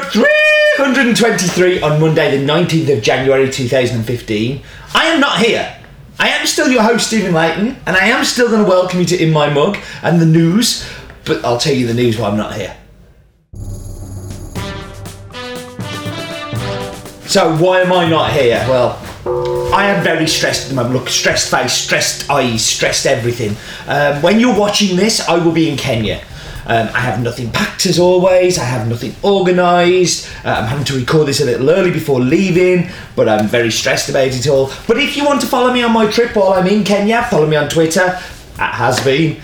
Mug, episode 323 on Monday, the 19th of January 2015. I am not here. I am still your host, Stephen Leighton, and I am still going to welcome you to In My Mug and the news, but I'll tell you the news while I'm not here. So, why am I not here? Well, I am very stressed at the moment. Look, stressed face, stressed eyes, stressed everything. Um, when you're watching this, I will be in Kenya. Um, I have nothing packed as always. I have nothing organised. Uh, I'm having to record this a little early before leaving, but I'm very stressed about it all. But if you want to follow me on my trip while I'm in Kenya, follow me on Twitter at has been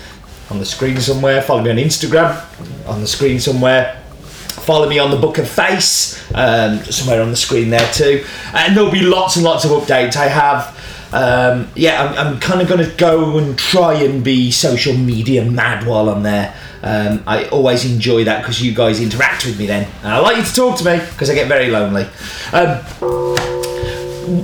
on the screen somewhere. Follow me on Instagram on the screen somewhere. Follow me on the Book of Face, um, somewhere on the screen there too. And there'll be lots and lots of updates. I have um, yeah, I'm, I'm kind of going to go and try and be social media mad while I'm there. Um, I always enjoy that because you guys interact with me then, and I like you to talk to me because I get very lonely. Um,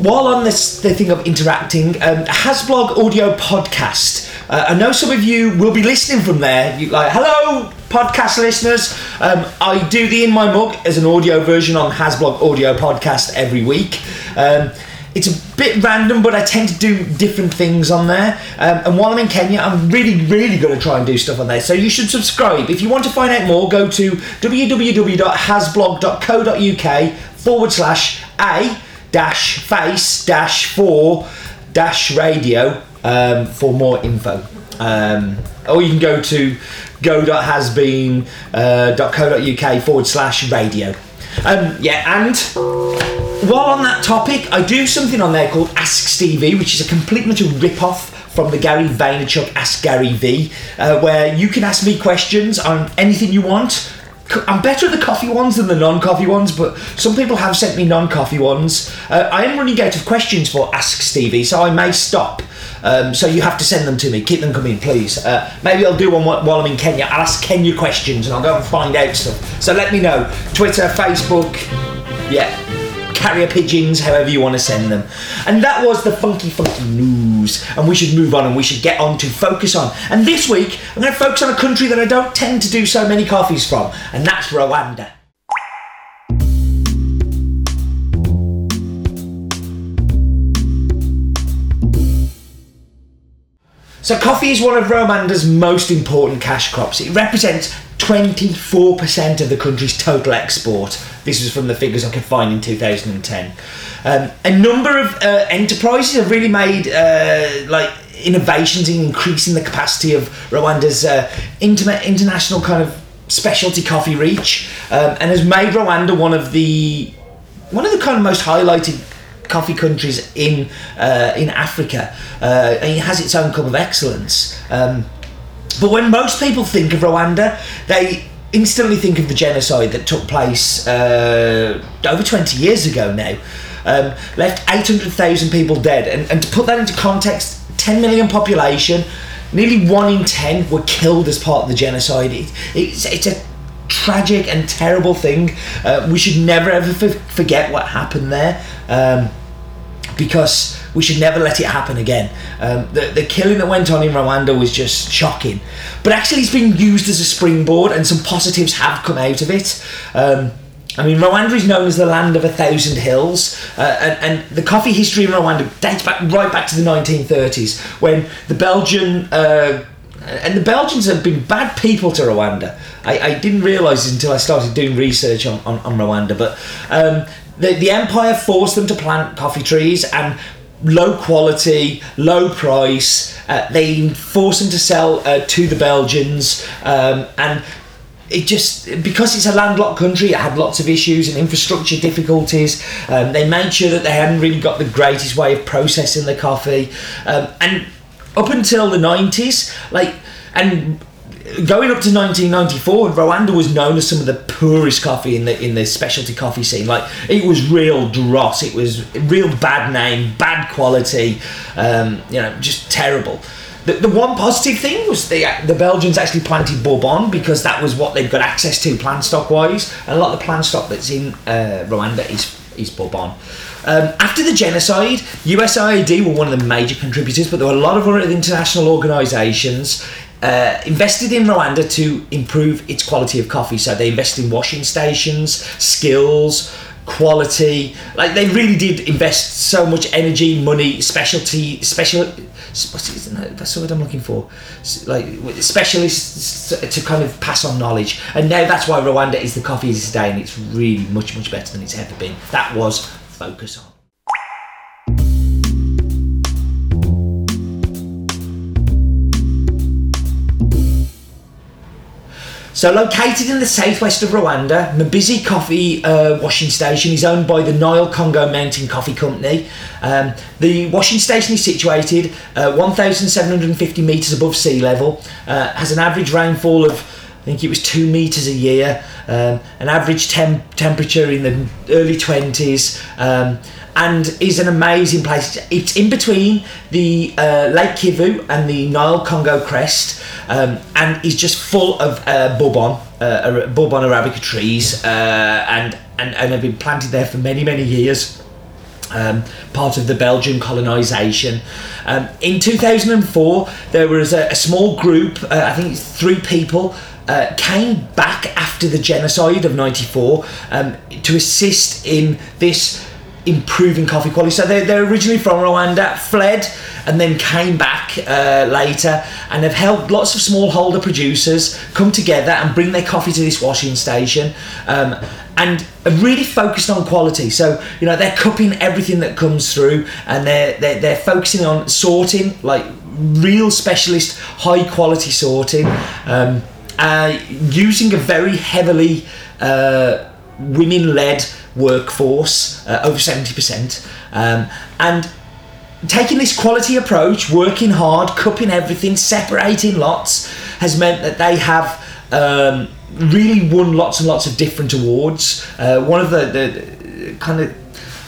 while on this the thing of interacting, um, Hasblog audio podcast. Uh, I know some of you will be listening from there. You like, hello, podcast listeners. Um, I do the In My Mug as an audio version on Hasblog audio podcast every week. Um, it's a bit random, but I tend to do different things on there. Um, and while I'm in Kenya, I'm really, really going to try and do stuff on there. So you should subscribe. If you want to find out more, go to www.hasblog.co.uk forward slash a dash face dash four dash radio um, for more info. Um, or you can go to go.hasbean.co.uk uh, forward slash radio. Um, yeah, and while on that topic, I do something on there called Ask Stevie, which is a complete little rip-off from the Gary Vaynerchuk Ask Gary V, uh, where you can ask me questions on anything you want. I'm better at the coffee ones than the non-coffee ones, but some people have sent me non-coffee ones. Uh, I am running out of questions for Ask Stevie, so I may stop. Um, so you have to send them to me. Keep them coming, please. Uh, maybe I'll do one while I'm in Kenya. I'll ask Kenya questions and I'll go and find out stuff. So let me know. Twitter, Facebook, yeah carrier pigeons, however you want to send them. And that was the funky, funky news. And we should move on and we should get on to focus on. And this week, I'm going to focus on a country that I don't tend to do so many coffees from, and that's Rwanda. So, coffee is one of Rwanda's most important cash crops. It represents 24% of the country's total export. This was from the figures I could find in 2010. Um, a number of uh, enterprises have really made uh, like innovations in increasing the capacity of Rwanda's uh, international kind of specialty coffee reach, um, and has made Rwanda one of the one of the kind of most highlighted coffee countries in uh, in Africa. Uh, it has its own cup of excellence. Um, but when most people think of Rwanda, they instantly think of the genocide that took place uh, over 20 years ago now. Um, left 800,000 people dead. And, and to put that into context, 10 million population, nearly one in 10 were killed as part of the genocide. It, it's, it's a tragic and terrible thing. Uh, we should never ever forget what happened there. Um, because we should never let it happen again. Um, the, the killing that went on in Rwanda was just shocking. But actually, it's been used as a springboard, and some positives have come out of it. Um, I mean, Rwanda is known as the land of a thousand hills, uh, and, and, the coffee history in Rwanda dates back right back to the 1930s when the Belgian. Uh, and the Belgians have been bad people to Rwanda. I, I didn't realise this until I started doing research on, on, on Rwanda, but um, the, the empire forced them to plant coffee trees and low quality, low price. Uh, they forced them to sell uh, to the Belgians, um, and it just because it's a landlocked country, it had lots of issues and infrastructure difficulties. Um, they made sure that they hadn't really got the greatest way of processing the coffee, um, and up until the nineties, like and going up to 1994, Rwanda was known as some of the poorest coffee in the in the specialty coffee scene. Like it was real dross. It was real bad name, bad quality. Um, you know, just terrible. The, the one positive thing was the the Belgians actually planted Bourbon because that was what they've got access to plant stock wise. And a lot of the plant stock that's in uh, Rwanda is is Bourbon. Um, after the genocide, USAID were one of the major contributors, but there were a lot of other international organisations uh, invested in Rwanda to improve its quality of coffee. So they invested in washing stations, skills, quality. Like they really did invest so much energy, money, specialty, special. That's the word I'm looking for. Like specialists to kind of pass on knowledge, and now that's why Rwanda is the coffee is today, and it's really much much better than it's ever been. That was focus on. So, located in the southwest of Rwanda, Mbizi Coffee uh, Washing Station is owned by the Nile Congo Mountain Coffee Company. Um, the washing station is situated uh, 1,750 metres above sea level, uh, has an average rainfall of I think it was two meters a year, um, an average temp- temperature in the early 20s, um, and is an amazing place. It's in between the uh, Lake Kivu and the Nile Congo crest, um, and is just full of uh, bourbon, uh, bourbon arabica trees, uh, and, and and have been planted there for many many years. Um, part of the Belgian colonisation. Um, in 2004, there was a, a small group, uh, I think it's three people, uh, came back after the genocide of 94 um, to assist in this improving coffee quality. So they're, they're originally from Rwanda, fled, and then came back uh, later and have helped lots of smallholder producers come together and bring their coffee to this washing station. Um, and really focused on quality. So you know they're cupping everything that comes through, and they're they're, they're focusing on sorting like real specialist, high quality sorting, um, uh, using a very heavily uh, women led workforce, uh, over 70%. Um, and taking this quality approach, working hard, cupping everything, separating lots, has meant that they have um, really won lots and lots of different awards. Uh, one of the, the kind of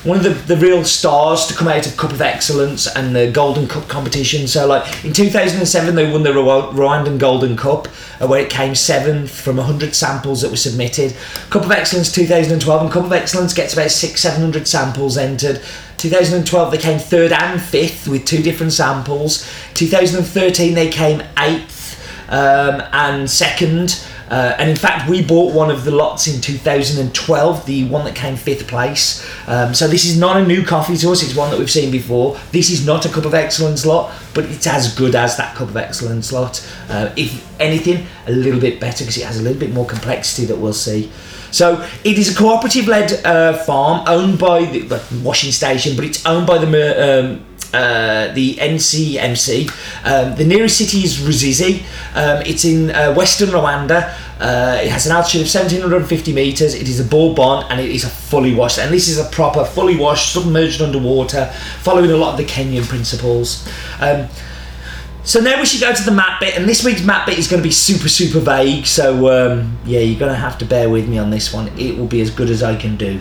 one of the, the real stars to come out of Cup of Excellence and the Golden Cup competition. So, like in 2007, they won the Rwandan Golden Cup, uh, where it came seventh from 100 samples that were submitted. Cup of Excellence 2012, and Cup of Excellence gets about six, 700 samples entered. 2012, they came third and fifth with two different samples. 2013, they came eighth um, and second. Uh, and in fact, we bought one of the lots in 2012, the one that came fifth place. Um, so this is not a new coffee to us, it's one that we've seen before. This is not a Cup of Excellence lot, but it's as good as that Cup of Excellence lot. Uh, if anything, a little bit better because it has a little bit more complexity that we'll see. So it is a cooperative led uh, farm owned by the washing station, but it's owned by the. Um, uh, the NCMC. Um, the nearest city is Ruzizi. Um, it's in uh, western Rwanda. Uh, it has an altitude of 1750 meters. It is a ball bourbon and it is a fully washed. And this is a proper fully washed, submerged underwater, following a lot of the Kenyan principles. Um, so now we should go to the map bit, and this week's map bit is going to be super, super vague. So um, yeah, you're going to have to bear with me on this one. It will be as good as I can do.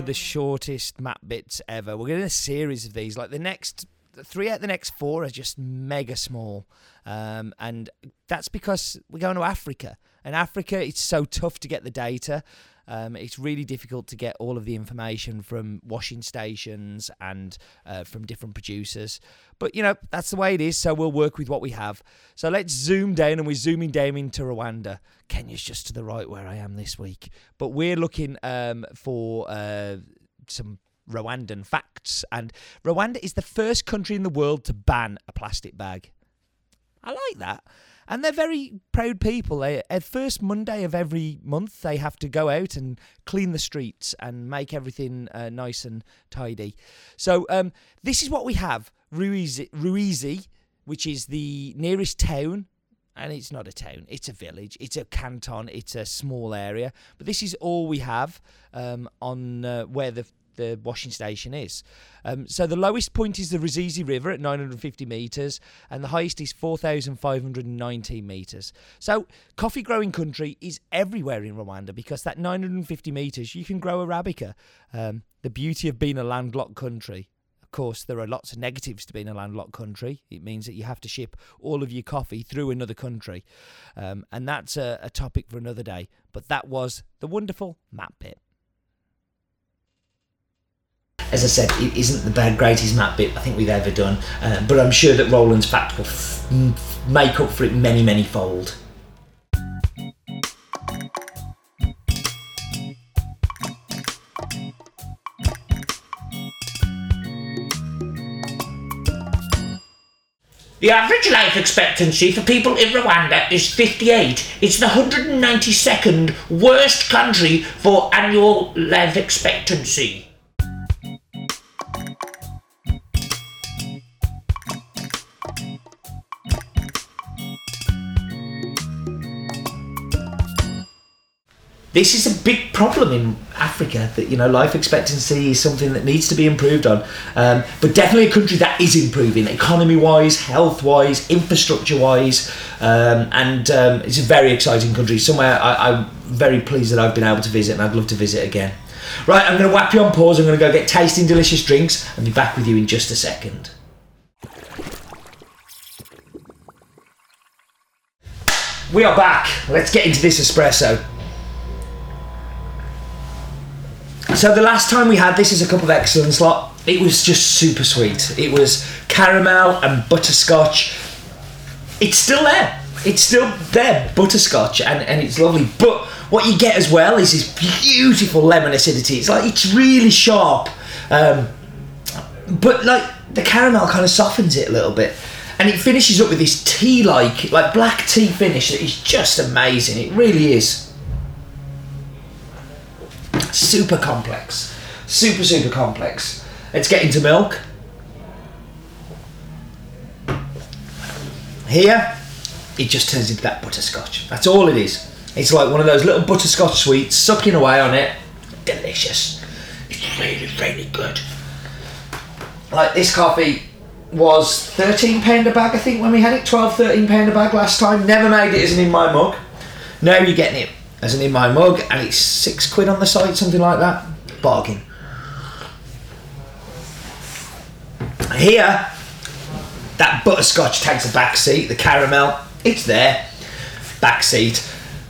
The shortest map bits ever. We're getting a series of these. Like the next three out of the next four are just mega small, um, and that's because we're going to Africa. And Africa, it's so tough to get the data. Um, it's really difficult to get all of the information from washing stations and uh, from different producers. But you know that's the way it is. So we'll work with what we have. So let's zoom down, and we're zooming down into Rwanda. Kenya's just to the right where I am this week, but we're looking um, for uh, some Rwandan facts. And Rwanda is the first country in the world to ban a plastic bag. I like that and they're very proud people. They, at first Monday of every month, they have to go out and clean the streets and make everything uh, nice and tidy. So um, this is what we have: Ruizi, Ruizi, which is the nearest town. And it's not a town, it's a village, it's a canton, it's a small area. But this is all we have um, on uh, where the the washing station is. Um, so the lowest point is the Ruzizi River at 950 metres, and the highest is 4,519 metres. So coffee growing country is everywhere in Rwanda because that 950 metres you can grow Arabica. Um, the beauty of being a landlocked country. Of course, there are lots of negatives to being a landlocked country. It means that you have to ship all of your coffee through another country. Um, and that's a, a topic for another day. But that was the wonderful map bit. As I said, it isn't the bad greatest map bit I think we've ever done, uh, but I'm sure that Rwanda's fact will f- make up for it many, many fold. The average life expectancy for people in Rwanda is 58. It's the 192nd worst country for annual life expectancy. This is a big problem in Africa that you know life expectancy is something that needs to be improved on. Um, but definitely a country that is improving economy wise health wise infrastructure wise um, and um, it's a very exciting country. Somewhere I, I'm very pleased that I've been able to visit and I'd love to visit again. Right I'm going to whap you on pause. I'm going to go get tasting delicious drinks. And be back with you in just a second. We are back. Let's get into this espresso So the last time we had this is a cup of excellence lot. It was just super sweet. It was caramel and butterscotch. It's still there. It's still there, butterscotch, and, and it's lovely. But what you get as well is this beautiful lemon acidity. It's like it's really sharp, um, but like the caramel kind of softens it a little bit, and it finishes up with this tea-like, like black tea finish that is just amazing. It really is super complex. Super, super complex. Let's get into milk. Here, it just turns into that butterscotch. That's all it is. It's like one of those little butterscotch sweets, sucking away on it. Delicious. It's really, really good. Like this coffee was 13 pound a bag, I think, when we had it. 12, 13 pound a bag last time. Never made it isn't in my mug. Now you're getting it as an in my mug, and it's six quid on the site, something like that. Bargain. Here, that butterscotch takes a back seat. The caramel, it's there. Back seat.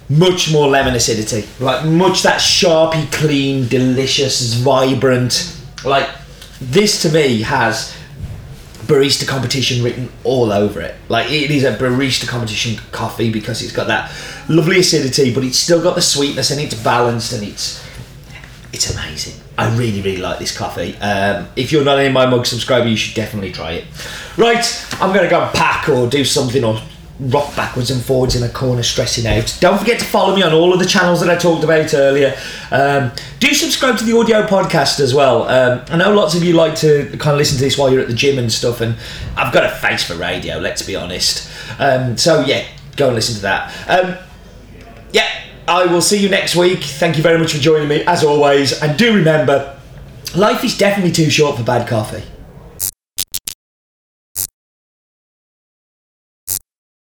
Much more lemon acidity. Like, much that sharpy, clean, delicious, vibrant. Like, this to me has barista competition written all over it. Like it is a barista competition coffee because it's got that lovely acidity, but it's still got the sweetness and it's balanced and it's it's amazing. I really really like this coffee. Um, if you're not in my mug subscriber, you should definitely try it. Right, I'm gonna go and pack or do something or rock backwards and forwards in a corner stressing out. Don't forget to follow me on all of the channels that I talked about earlier. Um, do subscribe to the audio podcast as well. Um, I know lots of you like to kind of listen to this while you're at the gym and stuff, and I've got a face for radio, let's be honest. Um, so, yeah, go and listen to that. Um, yeah, I will see you next week. Thank you very much for joining me, as always. And do remember, life is definitely too short for bad coffee.